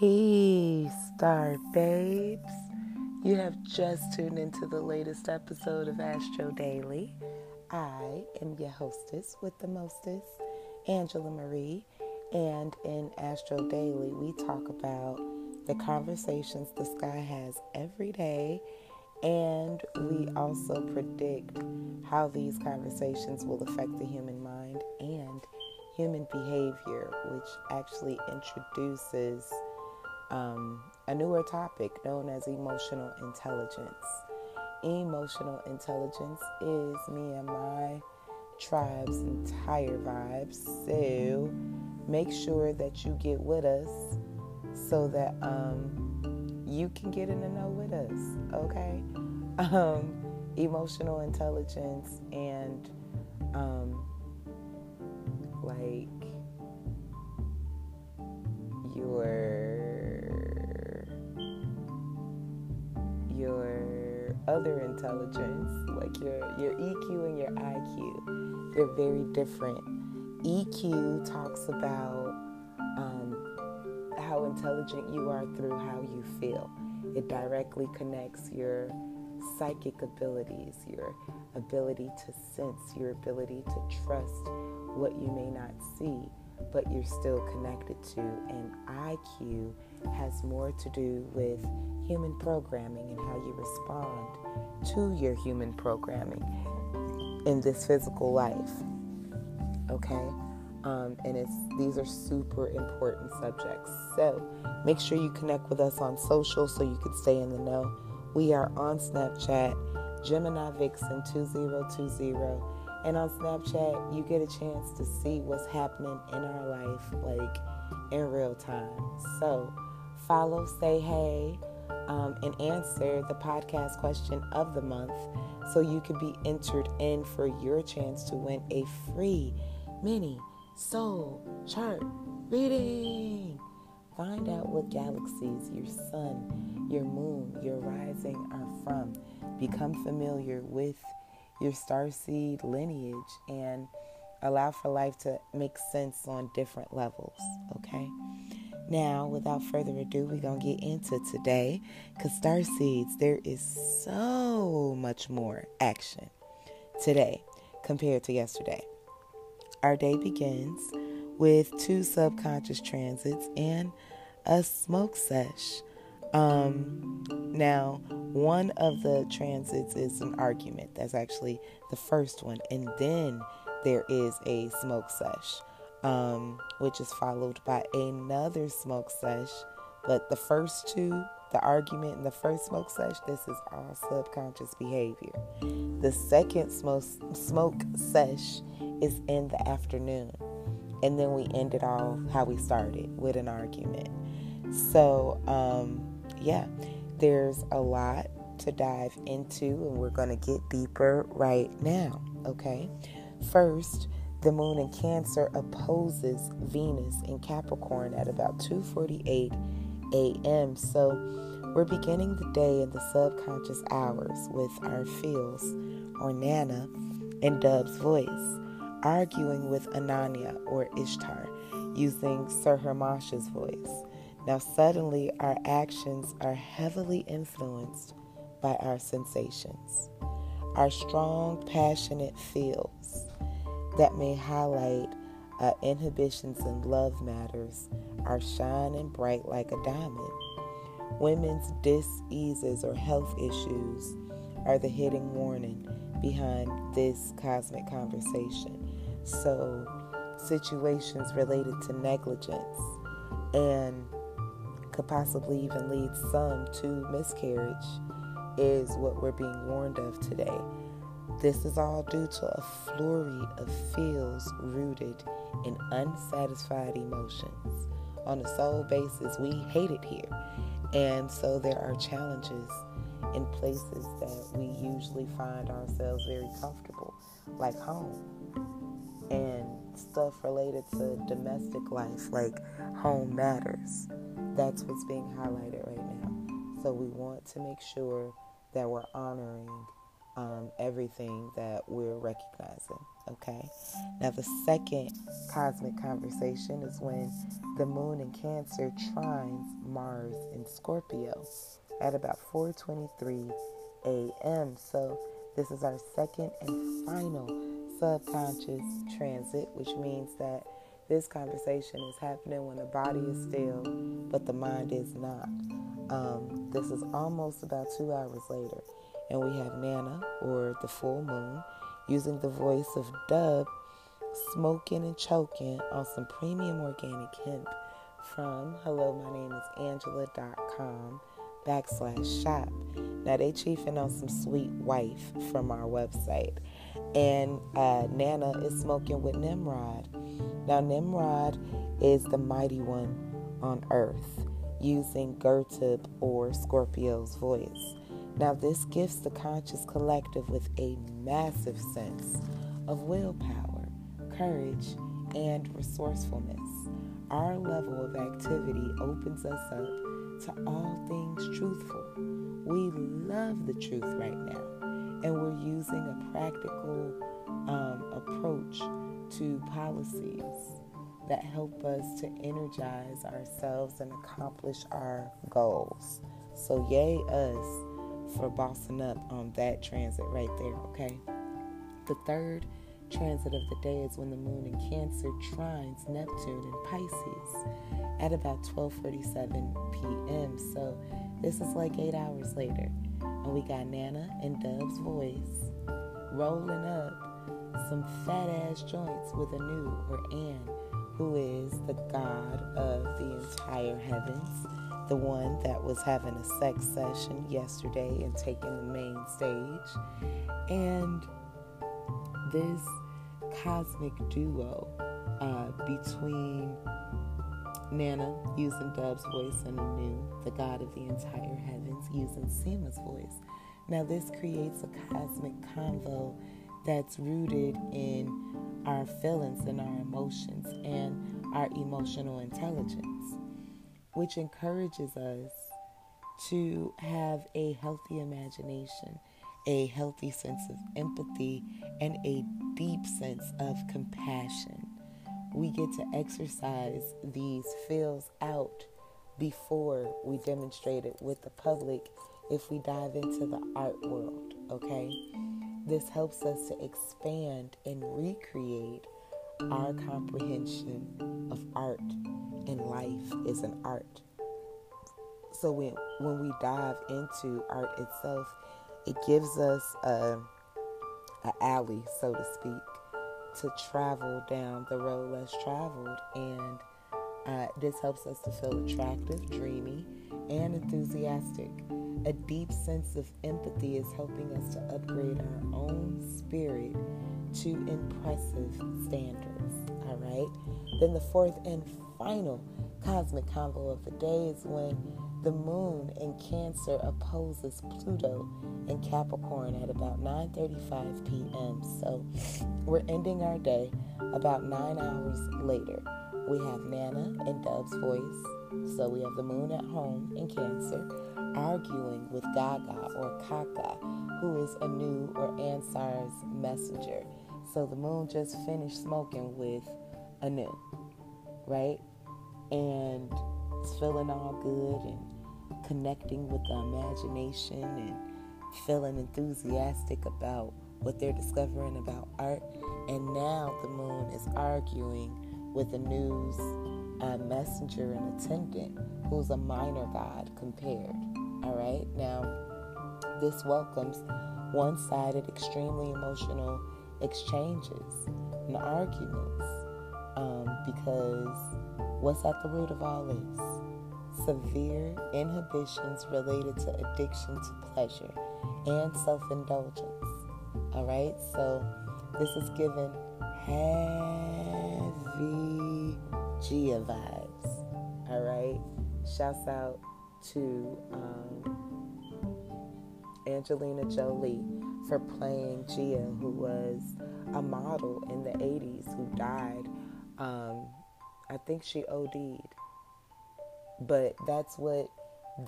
Peace, Star Babes. You have just tuned into the latest episode of Astro Daily. I am your hostess with the mostest, Angela Marie. And in Astro Daily, we talk about the conversations the sky has every day. And we also predict how these conversations will affect the human mind and human behavior, which actually introduces um, a newer topic known as emotional intelligence. Emotional intelligence is me and my tribe's entire vibe. So make sure that you get with us so that um, you can get in the know with us, okay? Um, emotional intelligence and um, like your other intelligence, like your your EQ and your IQ, they're very different. EQ talks about um, how intelligent you are through how you feel. It directly connects your psychic abilities, your ability to sense, your ability to trust what you may not see, but you're still connected to. And IQ has more to do with human programming and how you respond to your human programming in this physical life. Okay? Um, and it's these are super important subjects. So make sure you connect with us on social so you can stay in the know. We are on Snapchat, Gemini Vixen 2020. And on Snapchat, you get a chance to see what's happening in our life, like in real time. So follow, say hey, um, and answer the podcast question of the month so you can be entered in for your chance to win a free mini soul chart reading. Find out what galaxies your sun, your moon, your rising are from. Become familiar with your star seed lineage and allow for life to make sense on different levels. Okay? Now, without further ado, we're going to get into today because star seeds, there is so much more action today compared to yesterday. Our day begins with two subconscious transits and a smoke sesh. Um, now, one of the transits is an argument. That's actually the first one. And then there is a smoke sesh, um, which is followed by another smoke sesh. But the first two, the argument and the first smoke sesh, this is all subconscious behavior. The second smoke, smoke sesh is in the afternoon. And then we end it all how we started with an argument. So, um, yeah, there's a lot to dive into, and we're going to get deeper right now. Okay, first, the moon in Cancer opposes Venus in Capricorn at about 2:48 a.m. So, we're beginning the day in the subconscious hours with our feels, or Nana, in Dub's voice, arguing with Inanna or Ishtar, using Sir Hermash's voice. Now, suddenly, our actions are heavily influenced by our sensations. Our strong, passionate feels that may highlight our inhibitions in love matters are shining bright like a diamond. Women's diseases or health issues are the hidden warning behind this cosmic conversation. So, situations related to negligence and could possibly even lead some to miscarriage is what we're being warned of today. This is all due to a flurry of feels rooted in unsatisfied emotions. On a soul basis, we hate it here. And so there are challenges in places that we usually find ourselves very comfortable, like home. And stuff related to domestic life, like home matters that's what's being highlighted right now. So we want to make sure that we're honoring um, everything that we're recognizing. Okay. Now, the second cosmic conversation is when the moon in Cancer trines Mars in Scorpio at about 4:23 a.m. So, this is our second and final subconscious transit, which means that this conversation is happening when the body is still, but the mind is not. Um, this is almost about two hours later, and we have Nana, or the full moon, using the voice of Dub, smoking and choking on some premium organic hemp from hello, my name is Angela.com backslash shop. Now they chiefing on some sweet wife from our website. And uh, Nana is smoking with Nimrod. Now, Nimrod is the mighty one on earth, using Girtab or Scorpio's voice. Now, this gifts the conscious collective with a massive sense of willpower, courage, and resourcefulness. Our level of activity opens us up to all things truthful. We love the truth right now, and we're using a practical um, approach to policies that help us to energize ourselves and accomplish our goals. So, yay, us for bossing up on that transit right there, okay? The third transit of the day is when the moon in Cancer trines Neptune in Pisces at about 12:47 p.m. So, this is like 8 hours later. And we got Nana and Dub's voice rolling up some fat ass joints with Anu or An, who is the god of the entire heavens, the one that was having a sex session yesterday and taking the main stage. And this cosmic duo uh, between Nana using Dub's voice and Anu, the god of the entire heavens, using Seema's voice. Now, this creates a cosmic convo that's rooted in our feelings and our emotions and our emotional intelligence, which encourages us to have a healthy imagination, a healthy sense of empathy, and a deep sense of compassion. We get to exercise these feels out before we demonstrate it with the public if we dive into the art world, okay? This helps us to expand and recreate our comprehension of art and life is an art. So when when we dive into art itself, it gives us a, alley, so to speak, to travel down the road less traveled, and uh, this helps us to feel attractive, dreamy, and enthusiastic. A deep sense of empathy is helping us to upgrade our own spirit to impressive standards. All right. Then the fourth and final cosmic convo of the day is when the moon in Cancer opposes Pluto in Capricorn at about 9:35 p.m. So we're ending our day about 9 hours later. We have Nana and Dub's voice. So we have the moon at home in Cancer arguing with Gaga or Kaka, who is Anu or Ansar's messenger. So the moon just finished smoking with Anu, right? And it's feeling all good and connecting with the imagination and feeling enthusiastic about what they're discovering about art. And now the moon is arguing with Anu's uh, messenger and attendant, who's a minor god compared. All right, now this welcomes one sided, extremely emotional exchanges and arguments um, because what's at the root of all this? Severe inhibitions related to addiction to pleasure and self indulgence. All right, so this is given heavy Gia vibes. All right, shouts out to um, Angelina Jolie for playing Gia, who was a model in the 80s who died. Um, I think she OD'd. But that's what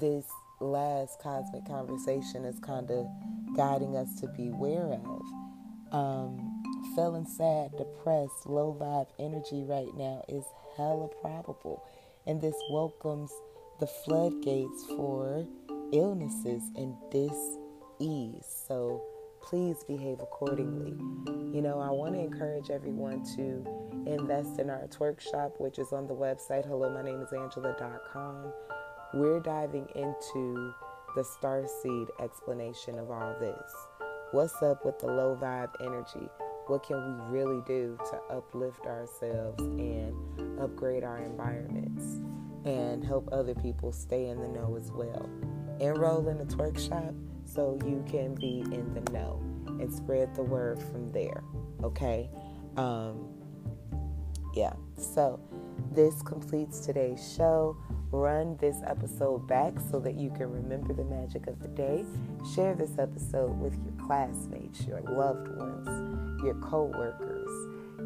this last cosmic conversation is kind of guiding us to beware of. Um, feeling sad, depressed, low vibe energy right now is hella probable. And this welcomes the floodgates for illnesses and dis-ease. So please behave accordingly. You know, I want to encourage everyone to invest in our twerk shop, which is on the website hello my name is angela.com. We're diving into the star seed explanation of all this. What's up with the low vibe energy? What can we really do to uplift ourselves and upgrade our environments and help other people stay in the know as well? Enroll in the twerk shop so you can be in the know and spread the word from there. Okay? Um, yeah. So this completes today's show. Run this episode back so that you can remember the magic of the day. Share this episode with your classmates, your loved ones, your co workers,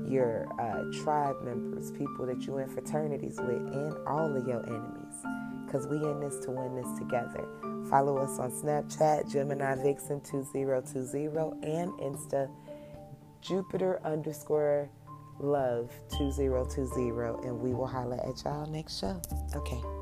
your uh, tribe members, people that you're in fraternities with, and all of your enemies. Because we in this to win this together. Follow us on Snapchat, Gemini Vixen 2020, and Insta, Jupiter underscore love 2020, and we will holla at y'all next show. Okay.